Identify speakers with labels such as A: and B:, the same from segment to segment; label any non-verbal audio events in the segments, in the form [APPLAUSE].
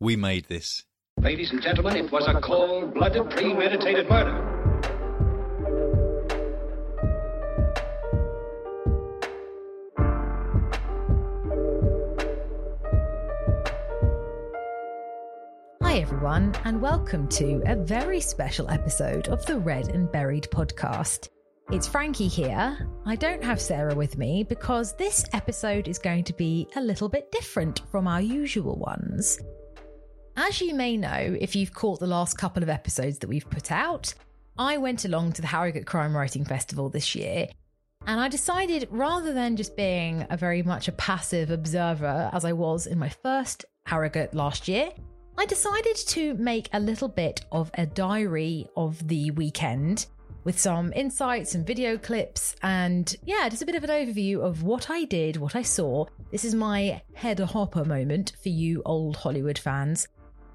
A: We made this.
B: Ladies and gentlemen, it was a cold blooded, premeditated murder.
C: Hi, everyone, and welcome to a very special episode of the Read and Buried podcast. It's Frankie here. I don't have Sarah with me because this episode is going to be a little bit different from our usual ones. As you may know, if you've caught the last couple of episodes that we've put out, I went along to the Harrogate Crime Writing Festival this year, and I decided rather than just being a very much a passive observer as I was in my first Harrogate last year, I decided to make a little bit of a diary of the weekend with some insights and video clips and yeah, just a bit of an overview of what I did, what I saw. This is my Hedda Hopper moment for you old Hollywood fans.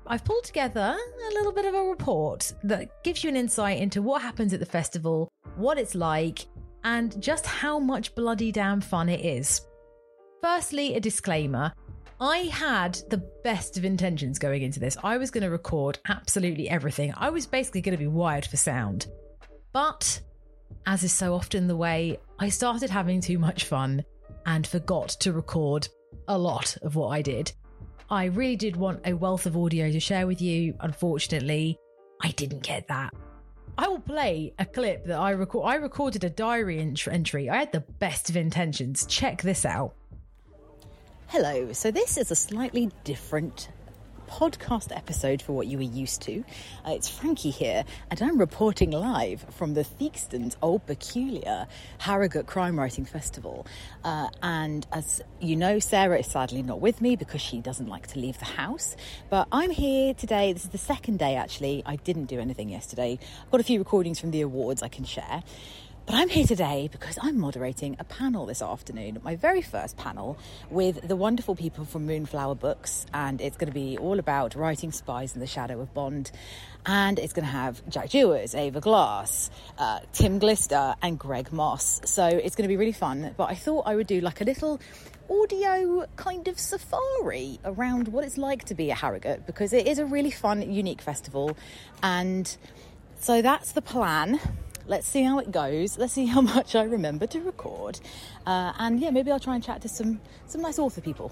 C: I've pulled together a little bit of a report that gives you an insight into what happens at the festival, what it's like, and just how much bloody damn fun it is. Firstly, a disclaimer. I had the best of intentions going into this. I was going to record absolutely everything. I was basically going to be wired for sound. But, as is so often the way, I started having too much fun and forgot to record a lot of what I did. I really did want a wealth of audio to share with you. Unfortunately, I didn't get that. I will play a clip that I record. I recorded a diary ent- entry. I had the best of intentions. Check this out.
D: Hello. So this is a slightly different podcast episode for what you were used to. Uh, it's Frankie here, and I'm reporting live from the Theakston's Old Peculier Harrogate Crime Writing Festival. Uh, and as you know, Sarah is sadly not with me because she doesn't like to leave the house. But I'm here today. This is the second day actually. I didn't do anything yesterday. I've got a few recordings from the awards I can share. But I'm here today because I'm moderating a panel this afternoon, my very first panel with the wonderful people from Moonflower Books. And it's going to be all about writing spies in the shadow of Bond. And it's going to have Jack Jewers, Ava Glass, uh, Tim Glister, and Greg Mosse. So it's going to be really fun. But I thought I would do like a little audio kind of safari around what it's like to be a Harrogate because it is a really fun, unique festival. And so that's the plan let's see how it goes. Let's see how [LAUGHS] much I remember to record. Uh, and yeah, maybe I'll try and chat to some, some nice author people.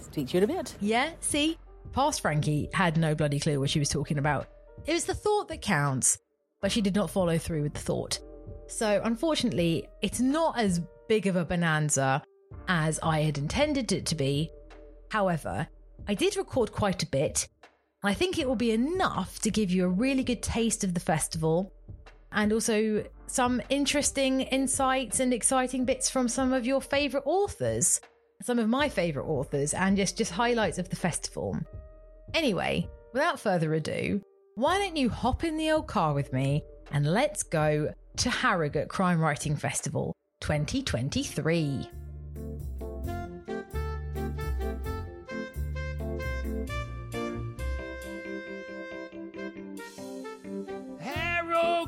D: Speak to you in a bit.
C: Yeah, see? Past Frankie had no bloody clue what she was talking about. It was the thought that counts, but she did not follow through with the thought. So, unfortunately, it's not as big of a bonanza as I had intended it to be. However, I did record quite a bit, and I think it will be enough to give you a really good taste of the festival and also some interesting insights and exciting bits from some of your favourite authors, some of my favourite authors, and just, just highlights of the festival. Anyway, without further ado, why don't you hop in the old car with me and let's go to Harrogate Crime Writing Festival 2023.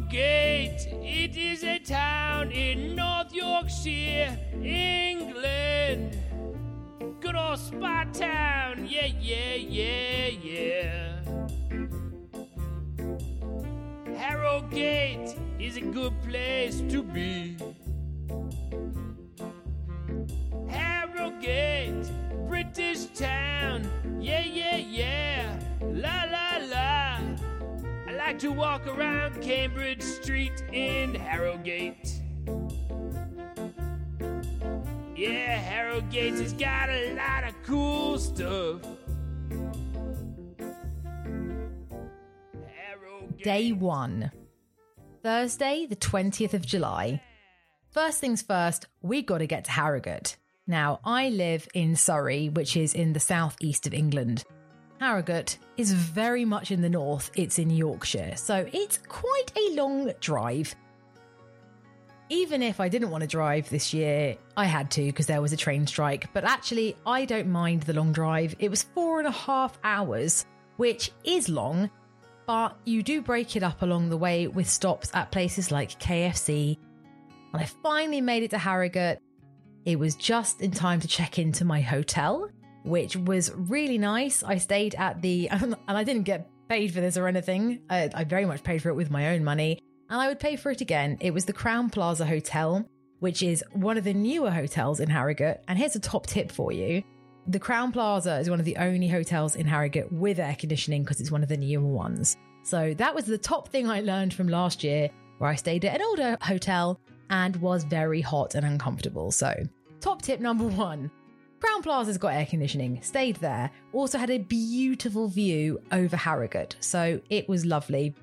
E: Newgate. It is a town in North Yorkshire, England. Good old spa town, yeah, yeah, yeah, yeah. Harrogate is a good place to be. Harrogate, British town, yeah, yeah, yeah, la la la. I like to walk around Cambridge Street in Harrogate. Yeah, Harrogate has got a lot of cool stuff. Harrogate.
C: Day one. Thursday, the 20th of July. First things first, we got to get to Harrogate. Now, I live in Surrey, which is in the southeast of England. Harrogate is very much in the north, it's in Yorkshire, so it's quite a long drive. Even if I didn't want to drive this year, I had to because there was a train strike. But actually, I don't mind the long drive. It was four and a half hours, which is long, but you do break it up along the way with stops at places like KFC. And I finally made it to Harrogate, it was just in time to check into my hotel, which was really nice. I stayed at the, [LAUGHS] and I didn't get paid for this or anything. I, I very much paid for it with my own money and I would pay for it again. It was the Crowne Plaza Hotel, which is one of the newer hotels in Harrogate. And here's a top tip for you. The Crowne Plaza is one of the only hotels in Harrogate with air conditioning because it's one of the newer ones. So that was the top thing I learned from last year, where I stayed at an older hotel and was very hot and uncomfortable. So, top tip number one Crowne Plaza's got air conditioning, stayed there, also had a beautiful view over Harrogate. So, it was lovely.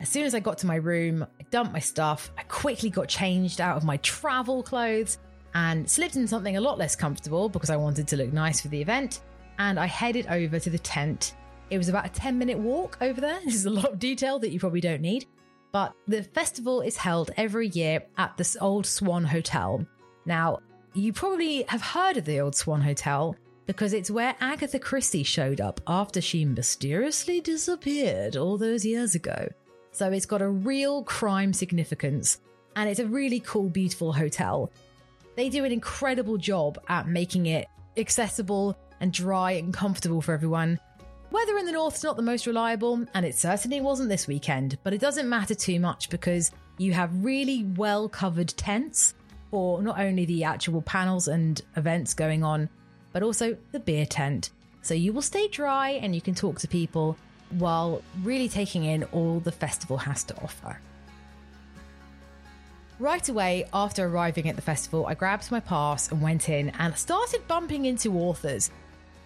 C: As soon as I got to my room, I dumped my stuff, I quickly got changed out of my travel clothes and slipped in something a lot less comfortable because I wanted to look nice for the event. And I headed over to the tent. It was about a 10 minute walk over there. [LAUGHS] This is a lot of detail that you probably don't need. But the festival is held every year at this Old Swan Hotel. Now, you probably have heard of the Old Swan Hotel because it's where Agatha Christie showed up after she mysteriously disappeared all those years ago. So it's got a real crime significance and it's a really cool, beautiful hotel. They do an incredible job at making it accessible and dry and comfortable for everyone. Weather in the north is not the most reliable, and it certainly wasn't this weekend, but it doesn't matter too much because you have really well covered tents for not only the actual panels and events going on, but also the beer tent. So you will stay dry and you can talk to people while really taking in all the festival has to offer. Right away after arriving at the festival, I grabbed my pass and went in and started bumping into authors.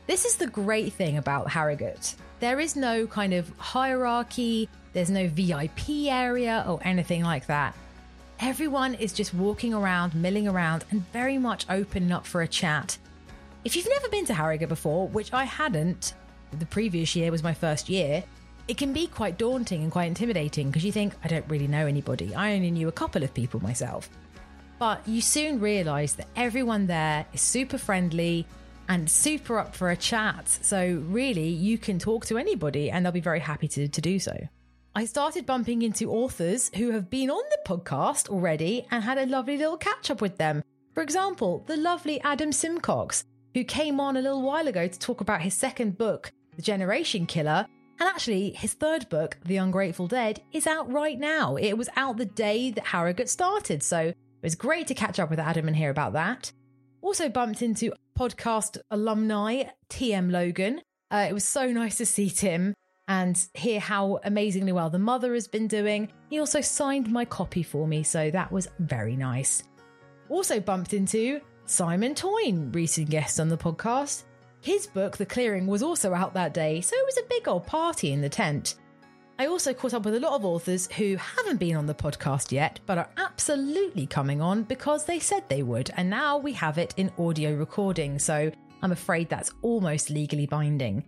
C: This is the great thing about Harrogate. There is no kind of hierarchy, there's no VIP area or anything like that. Everyone is just walking around, milling around, and very much open up for a chat. If you've never been to Harrogate before, which I hadn't, the previous year was my first year, it can be quite daunting and quite intimidating because you think, I don't really know anybody. I only knew a couple of people myself. But you soon realise that everyone there is super friendly and super up for a chat. So, really, you can talk to anybody and they'll be very happy to, to do so. I started bumping into authors who have been on the podcast already and had a lovely little catch up with them. For example, the lovely Adam Simcox, who came on a little while ago to talk about his second book, The Generation Killer. And actually, his third book, The Ungrateful Dead, is out right now. It was out the day that Harrogate started. So it was great to catch up with Adam and hear about that. Also bumped into podcast alumni TM Logan. Uh, it was so [LAUGHS] nice to see Tim and hear how amazingly well the mother has been doing. He also signed my copy for me, so that was very nice. Also bumped into Simon Toyne, recent guest on the podcast. His book, The Clearing, was also out that day, so it was a big old party in the tent. I also caught up with a lot of authors who haven't been on the podcast yet, but are absolutely coming on because they said they would, and now we have it in audio recording, so I'm afraid that's almost legally binding.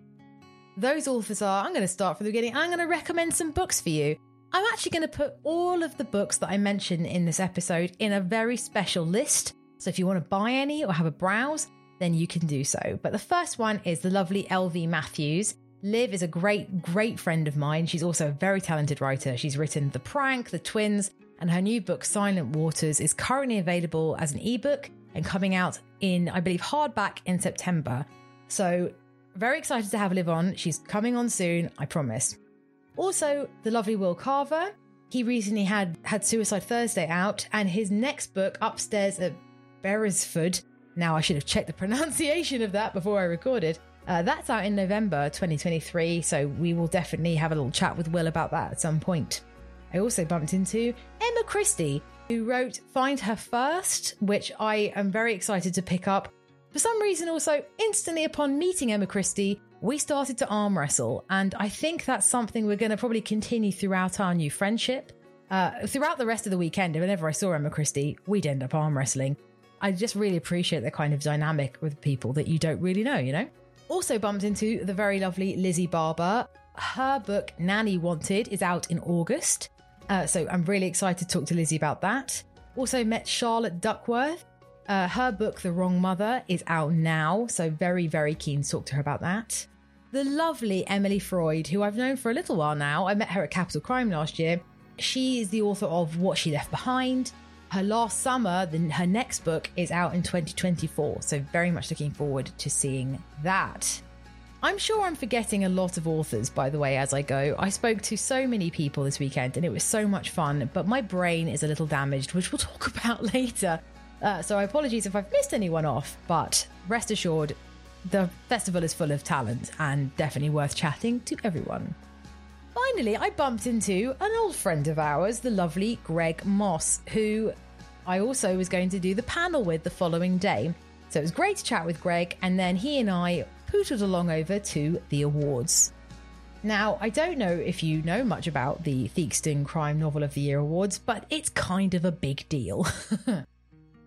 C: Those authors are, I'm going to start from the beginning, I'm going to recommend some books for you. I'm actually going to put all of the books that I mention in this episode in a very special list. So if you want to buy any or have a browse, then you can do so. But the first one is the lovely LV Matthews. Liv is a great, great friend of mine. She's also a very talented writer. She's written The Prank, The Twins, and her new book, Silent Waters, is currently available as an ebook and coming out in, I believe, hardback in September. So, very excited to have Liv on. She's coming on soon, I promise. Also, the lovely Will Carver. He recently had had Suicide Thursday out, and his next book, Upstairs at Beresford, now, I should have checked the [LAUGHS] pronunciation of that before I recorded. Uh, that's out in November 2023, so we will definitely have a little chat with Will about that at some point. I also bumped into Emma Christie, who wrote Find Her First, which I am very excited to pick up. For some reason, also, instantly upon meeting Emma Christie, we started to arm wrestle, and I think that's something we're going to probably continue throughout our new friendship. Uh, throughout the rest of the weekend, whenever I saw Emma Christie, we'd end up arm wrestling. I just really appreciate the kind of dynamic with people that you don't really know, you know? Also bumped into the very lovely Lizzie Barber. Her book, Nanny Wanted, is out in August. Uh, so I'm really excited to talk to Lizzie about that. Also met Charlotte Duckworth. Uh, her book, The Wrong Mother, is out now. So very, very keen to talk to her about that. The lovely Emily Freud, who I've known for a little while now. I met her at Capital Crime last year. She is the author of What She Left Behind. Her last summer, the, her next book is out in 2024. So very much looking forward to seeing that. I'm sure I'm forgetting a lot of authors, by the way, as I go. I spoke to so many people this weekend and it was so much fun, but my brain is a little damaged, which we'll [LAUGHS] talk about later. Uh, so, apologies if I've missed anyone off, but rest assured, the festival is full of talent and definitely worth chatting to everyone. Finally, I bumped into an old friend of ours, the lovely Greg Mosse, who I also was going to do the panel with the following day. So it was great to chat with Greg, and then he and I pootled along over to the awards. Now, I don't know if you know much about the Theakston Crime Novel of the Year Awards, but it's kind of a big deal. [LAUGHS]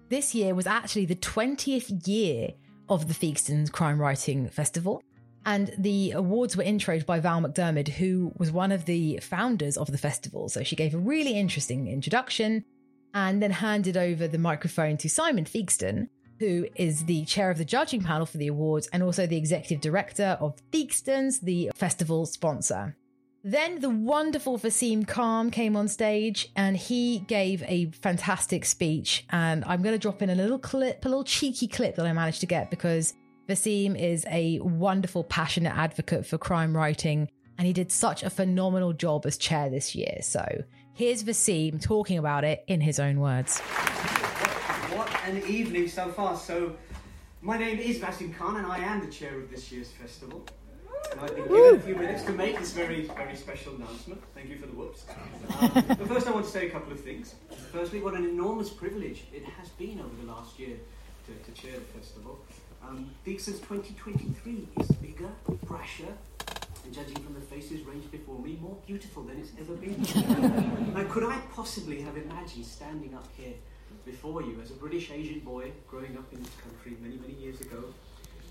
C: this year was actually the 20th year of the Theakston Crime Writing Festival. And the awards were introed by Val McDermid, who was one of the founders of the festival. So she gave a really interesting introduction and then handed over the microphone to Simon Theakston, who is the chair of the judging panel for the awards and also the executive director of Theakston's, the festival sponsor. Then the wonderful Vaseem Khan came on stage and he gave a fantastic speech. And I'm going to drop in a little clip, a little cheeky clip that I managed to get because Vaseem is a wonderful, passionate advocate for crime writing. And he did such a phenomenal job as chair this year. So here's Vaseem talking about it in his own words What
A: an evening so far. So, my name is Vaseem Khan, and I am the chair of this year's festival. And I've been given a few minutes to make this very, very special announcement. Thank you for the whoops. Um, [LAUGHS] but first, I want to say a couple of things. Firstly, what an enormous privilege it has been over the last year to, to chair the festival. Um, Theakston's 2023 is bigger, brasher, and judging from the faces ranged before me, more beautiful than it's ever been. [LAUGHS] now, could I possibly have imagined standing up here before you as a British Asian boy growing up in this country many, many years ago,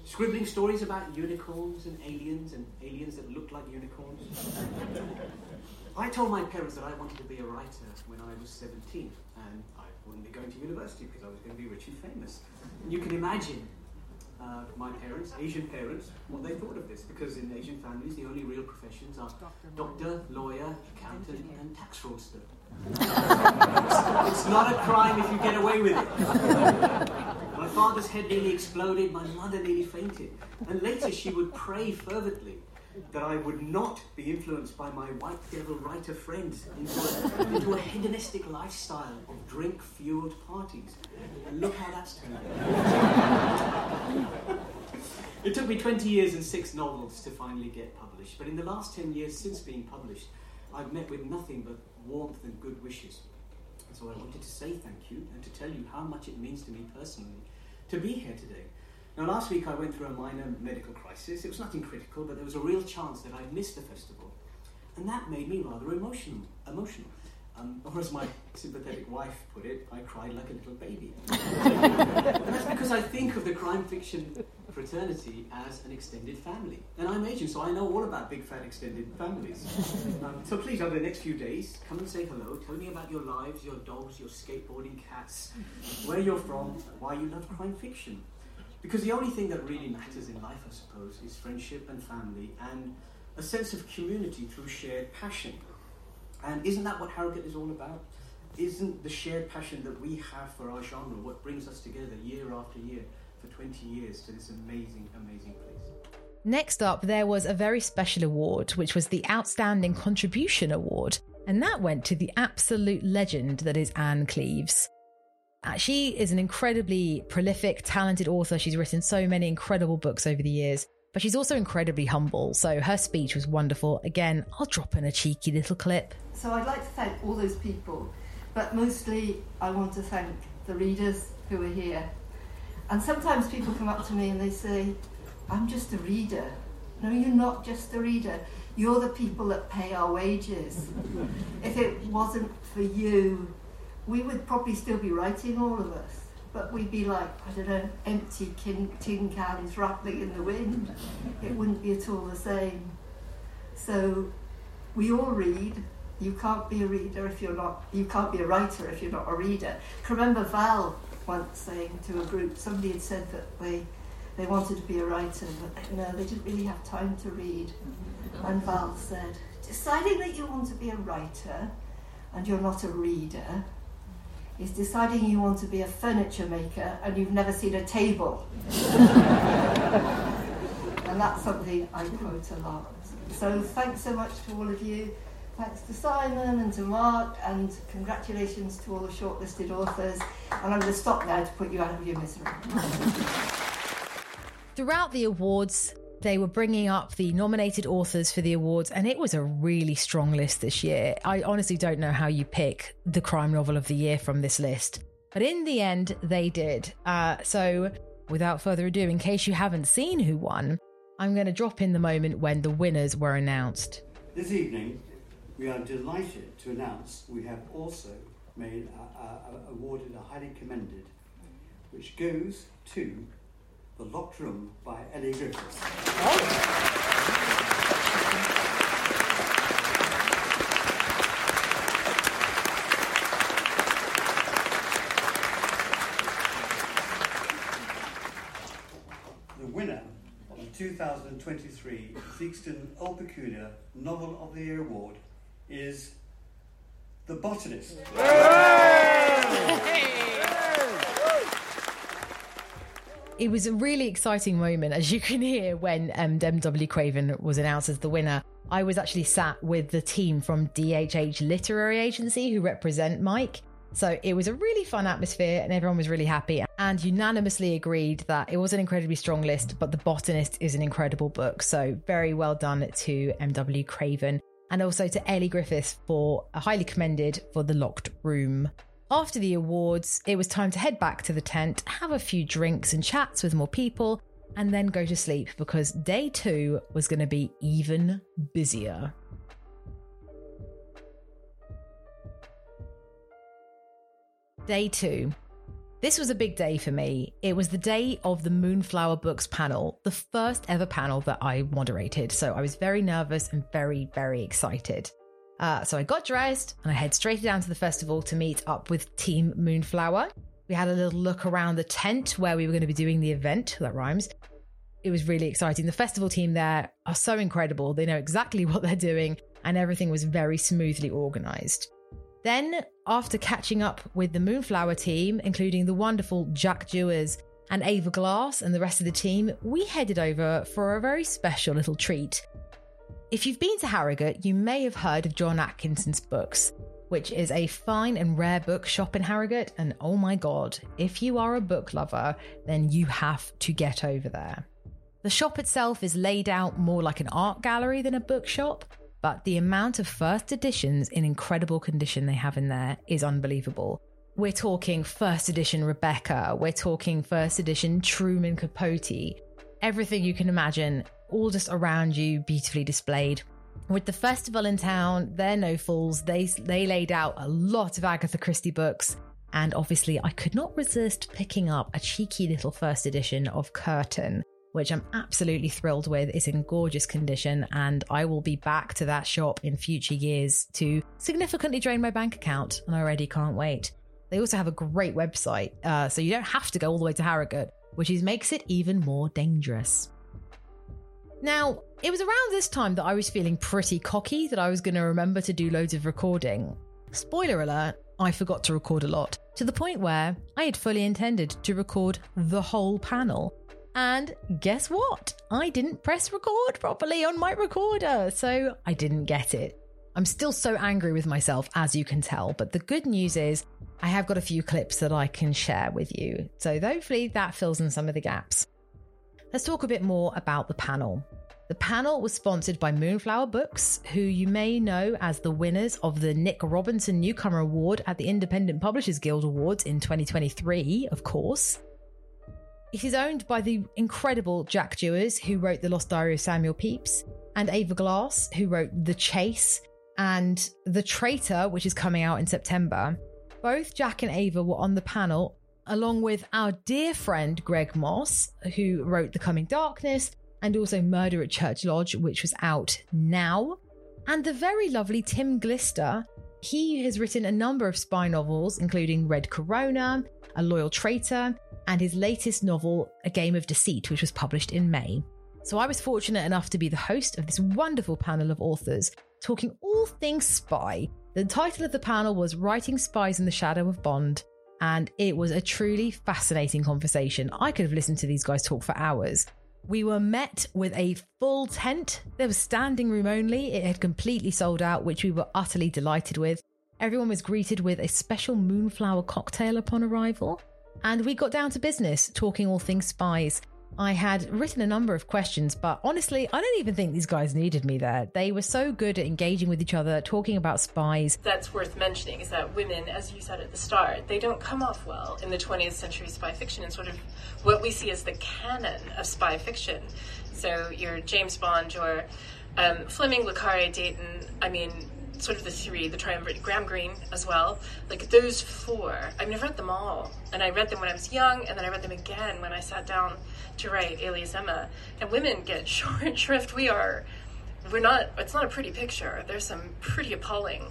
A: scribbling stories about unicorns and aliens and aliens that looked like unicorns. [LAUGHS] I told my parents that I wanted to be a writer when I was 17 and I wouldn't be going to university because I was going to be rich and famous. And you can imagine uh, my parents, Asian parents, what they thought of this because in Asian families the only real professions are doctor, lawyer, accountant, and tax fraudster it's not a crime if you get away with it. My father's head nearly exploded, my mother nearly fainted. And later she would pray fervently that I would not be influenced by my white devil writer friends into a, into a hedonistic lifestyle of drink fueled parties. And look how that's turned out. it took me 20 years and six novels to finally get published, but in the last 10 years since being published, I've met with nothing but warmth and good wishes. So I wanted to say thank you and to tell you how much it means to me personally to be here today. Now, last week I went through a minor medical crisis. It was nothing critical, but there was a real chance that I'd miss the festival. And that made me rather emotional. emotional. Um, or as my sympathetic wife put it, I cried like a little baby. [LAUGHS] because I think of the crime fiction fraternity as an extended family. And I'm Asian, so I know all about big fat extended families. [LAUGHS] um, so please, over the next few days, come and say hello. Tell me about your lives, your dogs, your skateboarding cats, where you're from, why you love crime fiction. Because the only thing that really matters in life, I suppose, is friendship and family and a sense of community through shared passion. And isn't that what Harrogate is all about? Isn't the shared passion that we have for our genre what brings us together year after year for 20 years to this amazing, amazing place?
C: Next up, there was a very special award, which was the Outstanding Contribution Award, and that went to the absolute legend that is Ann Cleeves. Uh, she is an incredibly prolific, talented author. She's written so many incredible books over the years but she's also incredibly humble. So her speech was wonderful. Again, I'll drop in a cheeky little clip.
F: So I'd like to thank all those people, but mostly I want to thank the readers who are here. And sometimes people come up to me and they say, I'm just a reader. No, you're not just a reader. You're the people that pay our wages. if it wasn't for you, we would probably still be writing, all of us. But we'd be like, I don't know, empty tin, cans rattling in the wind. It wouldn't be at all the same. So we all read. You can't be a reader if you're not, you can't be a writer if you're not a reader. I remember Val once saying to a group, somebody had said that they, they wanted to be a writer, but no, they didn't really have time to read. And Val said, deciding that you want to be a writer and you're not a reader is deciding you want to be a furniture maker and you've never seen a table. [LAUGHS] and that's something I quote a lot. So thanks so much to all of you. Thanks to Simon and to Mark, and congratulations to all the shortlisted authors. And I'm going to stop now to put you out of your misery.
C: Throughout the awards, they were bringing up the nominated authors for the awards, and it was a really strong list this year. I honestly don't know how you pick the crime novel of the year from this list, but in the end, they did. Uh, so, without further ado, in case you haven't seen who won, I'm going to drop in the moment when the winners were announced.
G: This evening, we are delighted to announce we have also made uh, uh, awarded a highly commended, which goes to the Locked Room by Elly Griffiths. The winner of the 2023 Theakston Old Peculier Novel of the Year Award is The Botanist.
C: It was a really exciting moment, as you can hear, when um, M.W. Craven was announced as the winner. I was actually sat with the team from DHH Literary Agency who represent Mike. So it was a really fun atmosphere and everyone was really happy and unanimously agreed that it was an incredibly strong list, but The Botanist is an incredible book. So very well done to M.W. Craven and also to Elly Griffiths for a highly commended for The Locked Room. After the awards, it was time to head back to the tent, have a few drinks and chats with more people, and then go to sleep because day two was going to be even busier. Day two. This was a big day for me. It was the day of the Moonflower Books panel, the first ever panel that I moderated. So I was very nervous and very, very excited. Uh, so I got dressed and I head straight down to the festival to meet up with Team Moonflower. We had a little look around the tent where we were going to be doing the event. That rhymes. It was really exciting. The festival team there are so incredible. They know exactly [LAUGHS] what they're doing, and everything was very smoothly organized. Then, after catching up with the Moonflower team, including the wonderful Jack Jewers and Ava Glass and the rest of the team, we headed over for a very special little treat. If you've been to Harrogate, you may have heard of John Atkinson's books, which is a fine and rare book shop in Harrogate. And oh my god, if you are a book lover, then you have to get over there. The shop itself is laid out more like an art gallery than a bookshop, but the amount of first editions in incredible condition they have in there is unbelievable. We're talking first edition Rebecca, we're talking first edition Truman Capote, everything you can imagine all just around you, beautifully displayed. With the festival in town, they're no fools. They they laid out a lot of Agatha Christie books, and obviously, I could not resist picking up a cheeky little first edition of Curtain, which I'm absolutely thrilled with. It's in gorgeous condition, and I will be back to that shop in future years to significantly drain my bank account, and I already can't wait. They also have a great website, uh, so you don't have to go all the way to Harrogate, which is, makes it even more dangerous. Now, it was around this time that I was feeling pretty cocky that I was going to remember to do loads of recording. Spoiler alert, I forgot to record a lot, to the point where I had fully intended to record the whole panel. And guess what? I didn't press record properly on my recorder, so I didn't get it. I'm still so angry with myself, as you can tell, but the good news is I have got a few clips that I can share with you. So hopefully that fills in some of the gaps. let's talk a bit more about the panel. The panel was sponsored by Moonflower Books, who you may know as the winners of the Nick Robinson Newcomer Award at the Independent Publishers Guild Awards in 2023, of course. It is owned by the incredible Jack Jewers, who wrote The Lost Diary of Samuel Pepys, and Ava Glass, who wrote The Chase and The Traitor, which is coming out in September. Both Jack and Ava were on the panel, along with our dear friend Greg Mosse, who wrote The Coming Darkness and also Murder at Church Lodge, which was out now. And the very lovely Tim Glister. He has written a number of spy novels, including Red Corona, A Loyal Traitor, and his latest novel, A Game of Deceit, which was published in May. So I was fortunate enough to be the host of this wonderful panel of authors talking all things spy. The title of the panel was Writing Spies in the Shadow of Bond, and it was a truly fascinating conversation. I could have listened to these guys talk for hours. We were met with a full tent. There was standing room only. It had completely sold out, which we were utterly delighted with. Everyone was greeted with a special moonflower cocktail upon arrival. And we got down to business, talking all things spies. I had written a number of questions, but honestly, I don't even think these guys needed me there. They were so good at engaging with each other, talking about spies.
H: That's worth mentioning is that women, as you said at the start, they don't come off well in the 20th century spy fiction and sort of what we see as the canon of spy fiction. So your James Bond, your um, Fleming, Le Carre, Deighton. I mean, sort of the three, the triumvirate, Graham Greene as well. Like those four, I've I've read them all, and I read them when I was young, and then I read them again when I sat down to write Alias Emma. And women get [LAUGHS] short shrift. We are, we're not. It's not a pretty picture. There's some pretty appalling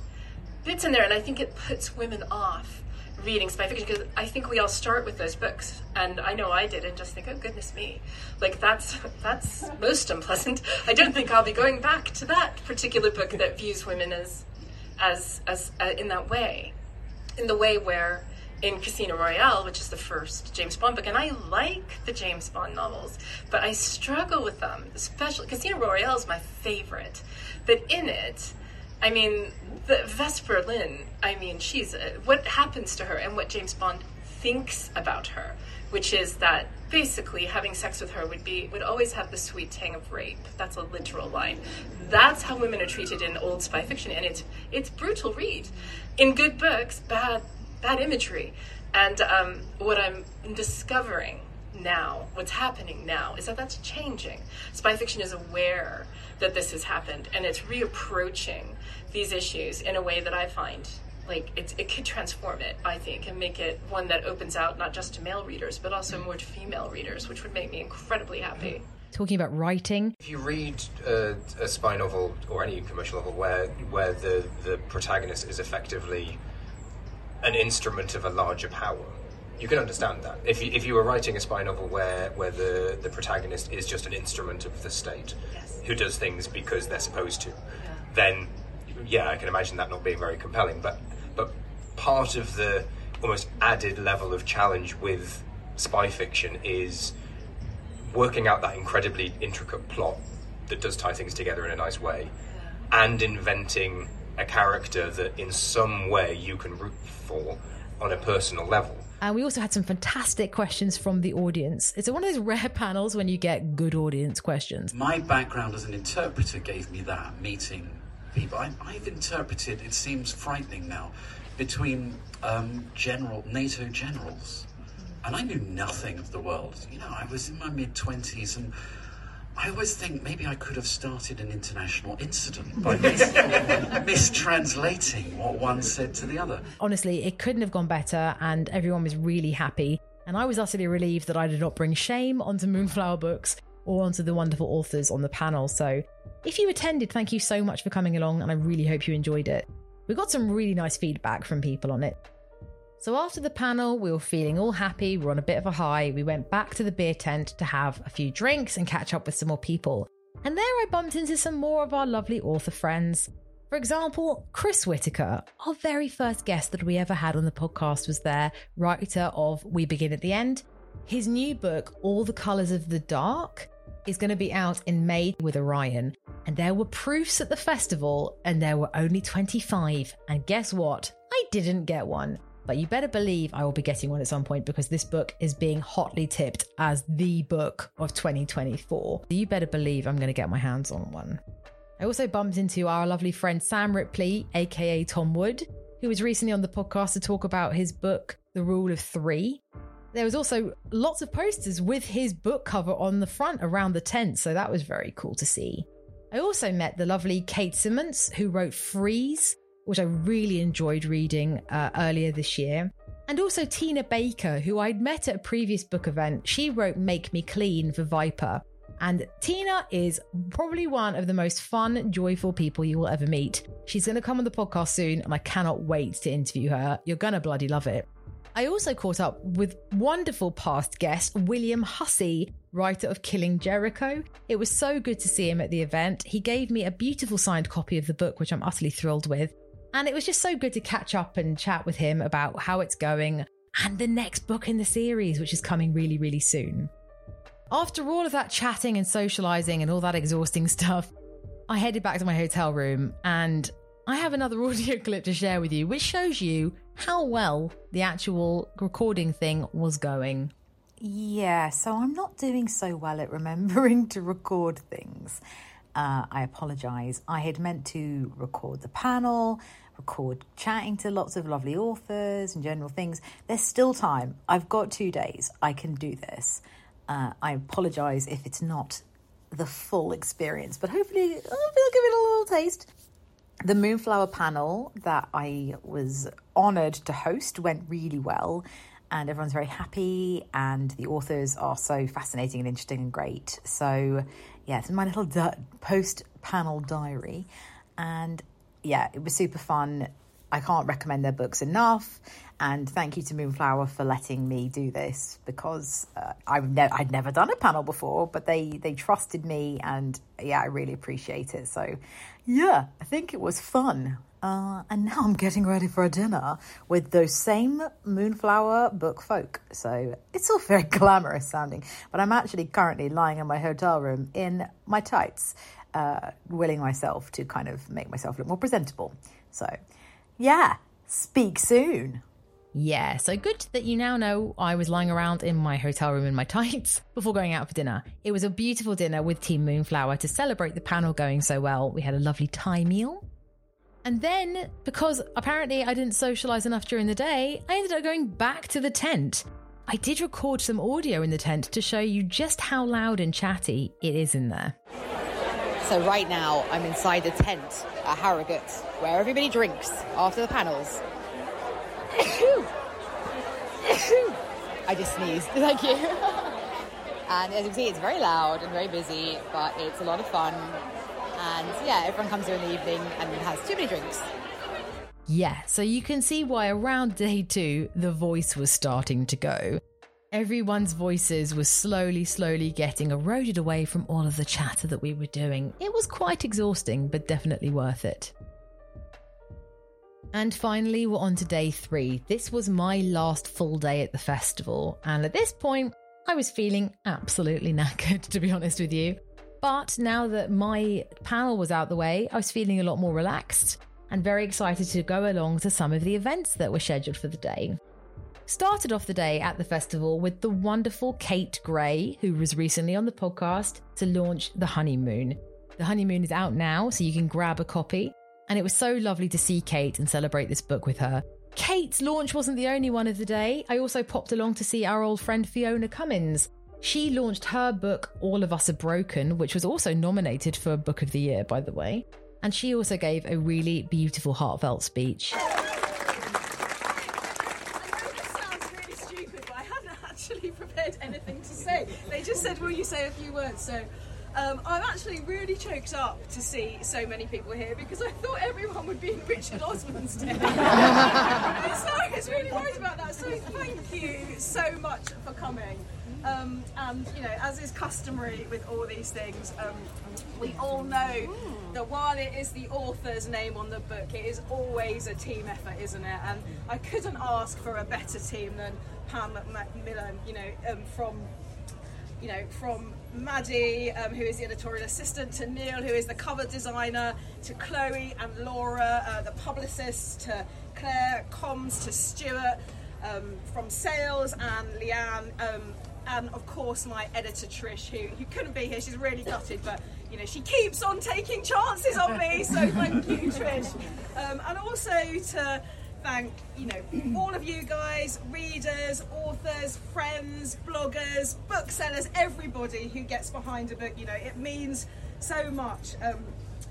H: bits in there, and I think it puts women off reading spy fiction because I think we all start with those books, and I know I did, and just think, oh goodness me, like that's that's most unpleasant. I don't think I'll be going back to that particular book that views women as as as uh, in that way, in the way where in Casino Royale, which is the first James Bond book, and I like the James Bond novels, but I struggle with them. Especially Casino Royale is my favorite, but in it I mean, the Vesper Lynd, I mean, she's a, what happens to her and what James Bond thinks about her, which is that basically having sex with her would be would always have the sweet tang of rape. That's a literal line. That's how women are treated in old spy fiction, and it's it's brutal read. In good books, bad bad imagery. And um, what I'm discovering now, what's happening now, is that that's changing. Spy fiction is aware that this has happened, and it's reapproaching these issues in a way that I find like it, it could transform it, I think, and make it one that opens out not just to male readers, but also more to female readers, which would make me incredibly happy.
C: Talking about writing.
I: If you read uh, a spy novel or any commercial novel where where the, the protagonist is effectively an instrument of a larger power, you can understand that. If you, if you were writing a spy novel where, where the, the protagonist is just an instrument of the state
H: yes.
I: who does things because they're supposed to, yeah. then yeah, I can imagine that not being very compelling. But but part of the almost added level of challenge with spy fiction is working out that incredibly intricate plot that does tie things together in a nice way, and inventing a character that in some way you can root for on a personal level.
C: And we also had some fantastic questions from the audience. It's one of those rare panels when you get good audience questions.
J: My background as an interpreter gave me that meeting people. I, have interpreted, it seems frightening now, between um, general NATO generals. And I knew nothing of the world. You know, I was in my mid 20s and I always think maybe I could have started an international incident by [LAUGHS] mis- mistranslating what one said to the other.
C: Honestly, it couldn't have gone better, and everyone was really happy. And I was utterly relieved that I did not bring shame onto Moonflower Books or onto the wonderful authors on the panel. So if you attended, thank you so much for coming along, and I really hope you enjoyed it. We got some really nice feedback from people on it. So after the panel, we were feeling all happy, we are on a bit of a high. We went back to the beer tent to have a few drinks and catch up with some more people. And there I bumped into some more of our lovely author friends. For example, Chris Whitaker, our very first guest that we ever had on the podcast, was there, writer of We Begin at the End. His new book, All the Colours of the Dark, is going to be out in May with Orion. And there were proofs at the festival, and there were only 25. And guess what? I didn't get one. But you better believe I will be getting one at some point because this book is being hotly tipped as the book of 2024. You better believe I'm going to get my hands on one. I also bumped into our lovely friend Sam Ripley, aka Tom Wood, who was recently on the podcast to talk about his book, The Rule of Three. There was also lots of posters with his book cover on the front around the tent, so that was very cool to see. I also met the lovely Kate Simants, who wrote Freeze, which I really enjoyed reading uh, earlier this year. And also Tina Baker, who I'd met at a previous book event. She wrote Make Me Clean for Viper. And Tina is probably one of the most fun, joyful people you will ever meet. She's going to come on the podcast soon, and I cannot wait to interview her. You're going to bloody love it. I also caught up with wonderful past guest William Hussey, writer of Killing Jericho. It was so good to see him at the event. He gave me a beautiful signed copy of the book, which I'm utterly thrilled with. And it was just so good to catch up and chat with him about how it's going and the next book in the series, which is coming really, really soon. After all of that chatting and socializing and all that exhausting [LAUGHS] stuff, I headed back to my hotel room and I have another [LAUGHS] audio clip to share with you, which shows you how well the actual recording thing was going.
D: Yeah, so I'm not doing so well at remembering [LAUGHS] to record things. Uh, I apologise. I had meant to record the panel, record chatting to lots of lovely authors and general things. There's still time. I've got two days. I can do this. Uh, I apologise if it's not the full experience, but hopefully, hopefully I'll give it a little taste. The Moonflower panel that I was honoured to host went really well, and everyone's very happy, and the authors are so fascinating and interesting and great. So, yeah, it's my little di- post panel diary, and yeah, it was super fun. I can't recommend their books enough. And thank you to Moonflower for letting me do this because uh, I've ne- I'd never done a panel before, but they they trusted me, and yeah, I really appreciate it. So, yeah, I think it was fun. Uh, and now I'm getting ready for a dinner with those same Moonflower book folk. So it's all very [LAUGHS] glamorous sounding, but I'm actually currently lying in my hotel room in my tights, uh, willing myself to kind of make myself look more presentable. So, yeah, speak soon.
C: Yeah, so good that you now know I was lying around in my hotel room in my [LAUGHS] tights before going out for dinner. It was a beautiful dinner with Team Moonflower to celebrate the panel going so well. We had a lovely Thai meal. And then, because apparently I didn't socialize enough during the day, I ended up going back to the tent. I did record some audio in the tent to show you just how loud and chatty it is in there.
D: So, right now, I'm inside the tent at Harrogate, where everybody drinks after the panels. I just sneezed. [LAUGHS] Thank you. and as you can see, it's very loud and very busy, but it's a lot of fun. And yeah, everyone comes here in the evening and has too many drinks.
C: Yeah, so you can see why around day two, the voice was starting to go. Everyone's voices were slowly, slowly getting eroded away from all of the chatter that we were doing. It was quite exhausting, but definitely worth it. And finally, we're on to day three. This was my last full day at the festival, and at this point, I was feeling absolutely [LAUGHS] knackered, to be honest with you. But now that my panel was out the way, I was feeling a lot more relaxed and very excited to go along to some of the events that were scheduled for the day. Started off the day at the festival with the wonderful Kate Gray, who was recently on the podcast to launch The Honeymoon. The Honeymoon is out now, so you can grab a copy. And it was so lovely to see Kate and celebrate this book with her. Kate's launch wasn't the only one of the day. I also popped along to see our old friend Fiona Cummins. She launched her book, All of Us Are Broken, which was also nominated for Book of the Year, by the way. And she also gave a really beautiful, heartfelt speech.
K: actually prepared anything to say. They just said, Will you say a few words? So um, I'm actually really choked up to see so many people here because I thought everyone would be in Richard Osman's day. so I was really worried about that. So thank you so much for coming. Um, and you know, as is customary with all these things, um, we all know that while it is the author's name on the book, it is always a team effort, isn't it? And I couldn't ask for a better team than Pan Macmillan, you know, um, from you know, from Maddie, um, who is the editorial assistant, to Neil, who is the cover designer, to Chloe and Laura, uh, the publicists, to Claire, comms, to Stuart um, from sales, and Leanne, um, and of course my editor Trish, who, who couldn't be here. She's really gutted, but you know she keeps on taking chances on me. So thank you, [LAUGHS] Trish, um, and also to thank you know all of you guys, readers, authors, friends, bloggers, booksellers, everybody who gets behind a book. You know it means so much. Um,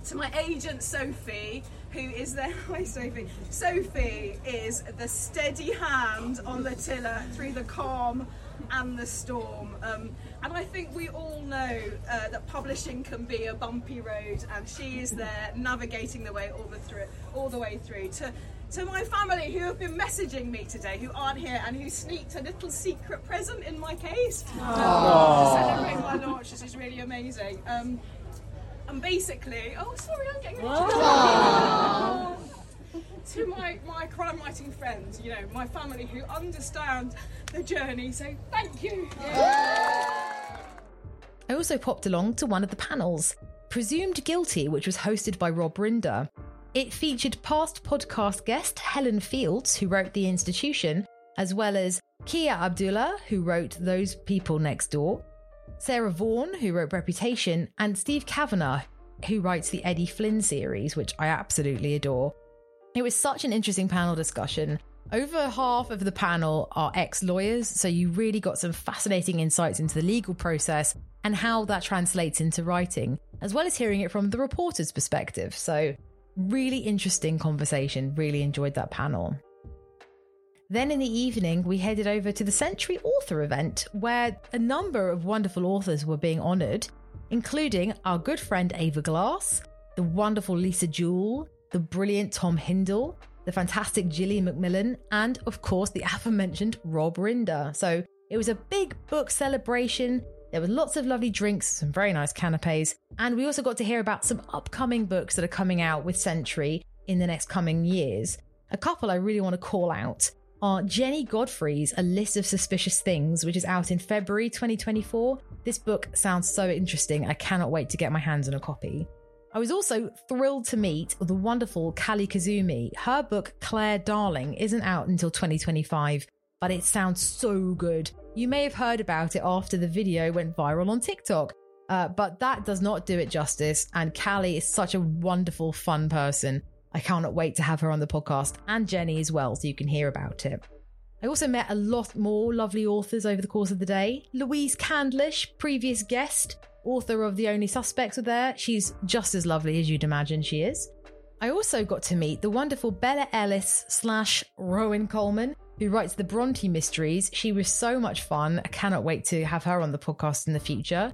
K: to my agent Sophie, who is there. [LAUGHS] Hi Sophie. Sophie is the steady hand on the tiller through the calm and the storm. Um, and I think we all know uh, that publishing can be a bumpy road, and she is there navigating the way all the through, all the way through. To to my family who have been messaging me today, who aren't here, and who sneaked a little secret present in my case um, to celebrate my launch. This is really amazing. Um, and basically, oh, sorry, I'm getting. To my, my crime writing friends, you know, my family who understand the journey. So thank you.
C: I also popped along to one of the panels, Presumed Guilty, which was hosted by Rob Rinder. It featured past podcast guest Helen Fields, who wrote The Institution, as well as Kia Abdullah, who wrote Those People Next Door, Sarah Vaughan, who wrote Reputation, and Steve Cavanagh, who writes the Eddie Flynn series, which I absolutely adore. It was such an interesting panel discussion. Over half of the panel are ex lawyers, so you really got some fascinating insights into the legal process and how that translates into writing, as well as hearing it from the reporter's perspective. So, really interesting conversation. Really enjoyed that panel. Then in the evening, we headed over to the Century Author event, where a number of wonderful authors were being honoured, including our good friend Ava Glass, the wonderful Lisa Jewell, the brilliant Tom Hindle, the fantastic Gillian Macmillan, and of course the [LAUGHS] aforementioned Rob Rinder. So it was a big book celebration. There were lots of lovely drinks, some very nice canapes, and we also got to hear about some upcoming books that are coming out with Century in the next coming years. A couple I really want to call out are Jennie Godfrey's A List of Suspicious Things, which is out in February 2024. This book sounds so interesting. I cannot wait to get my hands on a copy. I was also thrilled to meet the wonderful Callie Kazumi. Her book, Claire Darling, isn't out until 2025, but it sounds so good. You may have heard about it after the video went viral on TikTok, uh, but that does not do it justice. And Callie is such a wonderful, fun person. I cannot wait to have her on the podcast and Jennie as well, so you can hear about it. I also met a lot more lovely authors over the course of the day. Louise Candlish, previous guest, author of The Only Suspects, were there. She's just as lovely as you'd imagine she is. I also got to meet the wonderful Bella Ellis slash Rowan Coleman, who writes the Bronte mysteries. She was so much fun. I cannot wait to have her on the podcast in the future.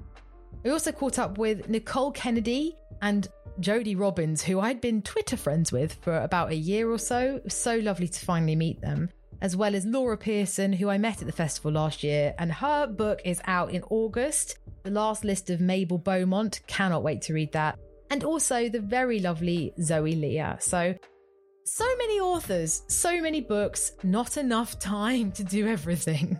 C: I also caught up with Nicole Kennedy and Jodie Robbins, who I'd been Twitter friends with for about a year or so. It was so lovely to finally meet them. As well as Laura Pearson, who I met at the festival last year, and her book is out in August. The last list of Mabel Beaumont. Cannot wait to read that. And also the very lovely Zoe Leah. So, so many authors, so many books, not enough time to do everything.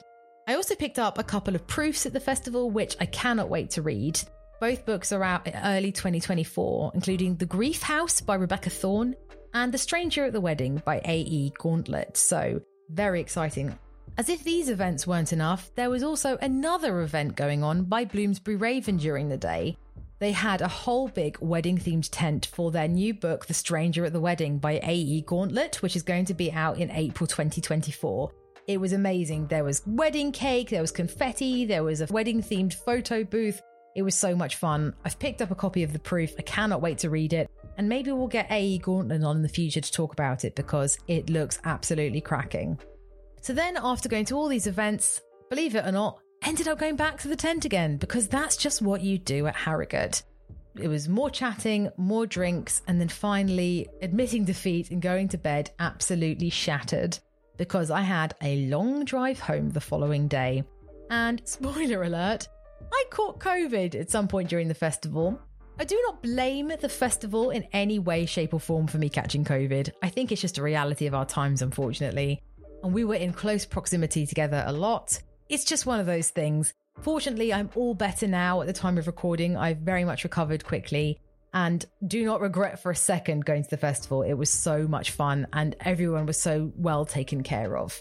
C: I also picked up a couple of proofs at the festival, which I cannot wait to read. Both books are out in early 2024, including The Grief House by Rebecca Thorne and The Stranger at the Wedding by A.E. Gauntlet. So, very exciting. As if these events weren't enough, there was also another event going on by Bloomsbury Raven during the day. They had a whole big wedding themed tent for their new book, The Stranger at the Wedding by A.E. Gauntlet, which is going to be out in April 2024. It was amazing. There was wedding cake, there was confetti, there was a wedding themed photo booth. It was so much fun. I've picked up a copy of the proof. I cannot wait to read it. And maybe we'll get A.E. Gauntlet on in the future to talk about it because it looks absolutely cracking. So then, after going to all these events, believe it or not, ended up going back to the tent again because that's just what you do at Harrogate. It was more chatting, more drinks, and then finally admitting defeat and going to bed absolutely shattered because I had a long drive home the following day. And spoiler alert, I caught COVID at some point during the festival. I do not blame the festival in any way, shape, or form for me catching COVID. I think it's just a reality of our times, unfortunately. And we were in close proximity together a lot. It's just one of those things. Fortunately, I'm all better now at the time of recording. I've very much recovered quickly and do not regret for a second going to the festival. It was so much fun and everyone was so well taken care of.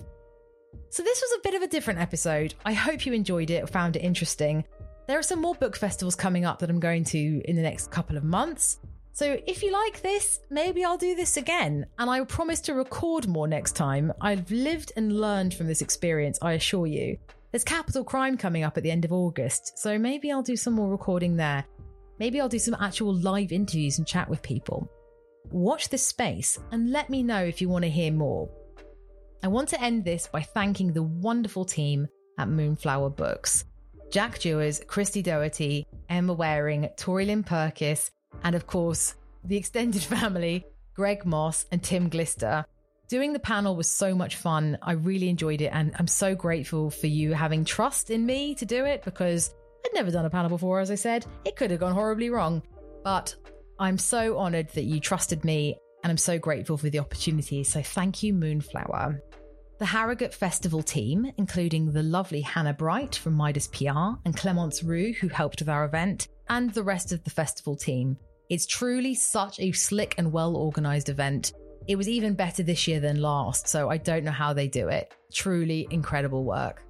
C: So, this was a bit of a different episode. I hope you enjoyed it or found it interesting. There are some more book festivals coming up that I'm going to in the next couple of months. So, if you like this, maybe I'll do this again. And I will promise to record more next time. I've lived and learned from this experience, I assure you. There's Capital Crime coming up at the end of August, so maybe I'll do some more recording there. Maybe I'll do some actual live interviews and chat with people. Watch this space and let me know if you want to hear more. I want to end this by thanking the wonderful team at Moonflower Books Jack Jewers, Christy Doherty, Emma Waring, Tori Lynn Purkis, and of course, the extended [LAUGHS] family, Greg Mosse and Tim Glister. Doing the panel was so much fun. I really enjoyed it, and I'm so grateful for you having trust in me to do it because I'd never done a panel before, as I said. It could have gone horribly wrong. But I'm so honored that you trusted me, and I'm so grateful for the opportunity. So thank you, Moonflower. The Harrogate Festival team, including the lovely Hannah Bright from Midas PR and Clemence Roux, who helped with our event, and the rest of the festival team. It's truly such a slick and well organised event. It was even better this year than last, so I don't know how they do it. Truly incredible work.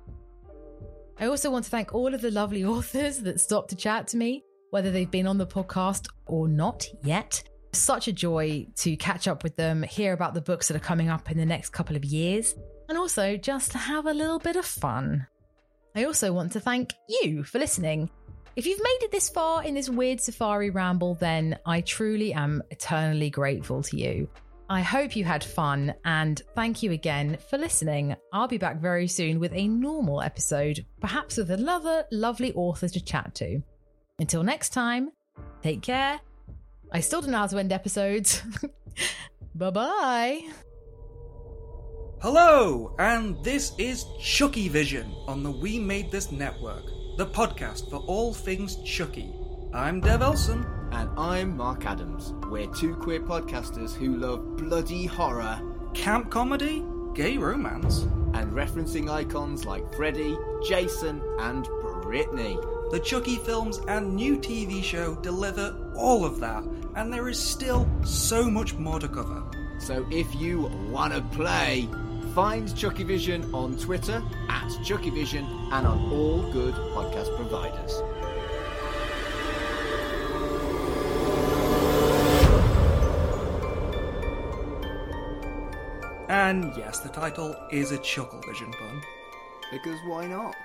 C: I also want to thank all of the lovely [LAUGHS] authors that stopped to chat to me, whether they've been on the podcast or not yet. Such a joy to catch up with them, hear about the books that are coming up in the next couple of years, and also just to have a little bit of fun. I also want to thank you for listening. If you've made it this far in this weird safari ramble, then I truly am eternally grateful to you. I hope you had fun and thank you again for listening. I'll be back very soon with a normal episode, perhaps with another lovely author to chat to. Until next time, take care. I still don't know how to end episodes. [LAUGHS] bye bye.
L: Hello, and this is Chucky Vision on the We Made This Network, the podcast for all things Chucky. I'm Dev Elson.
M: And I'm Mark Adams. We're two queer podcasters who love bloody horror,
L: camp comedy, gay romance,
M: and referencing icons like Freddy, Jason, and Britney.
L: The Chucky films and new TV show deliver all of that, and there is still so much more to cover.
M: So if you want to play, find Chucky Vision on Twitter at Chucky Vision and on all good podcast providers.
L: And yes, the title is a Chuckle Vision pun.
M: Because why not?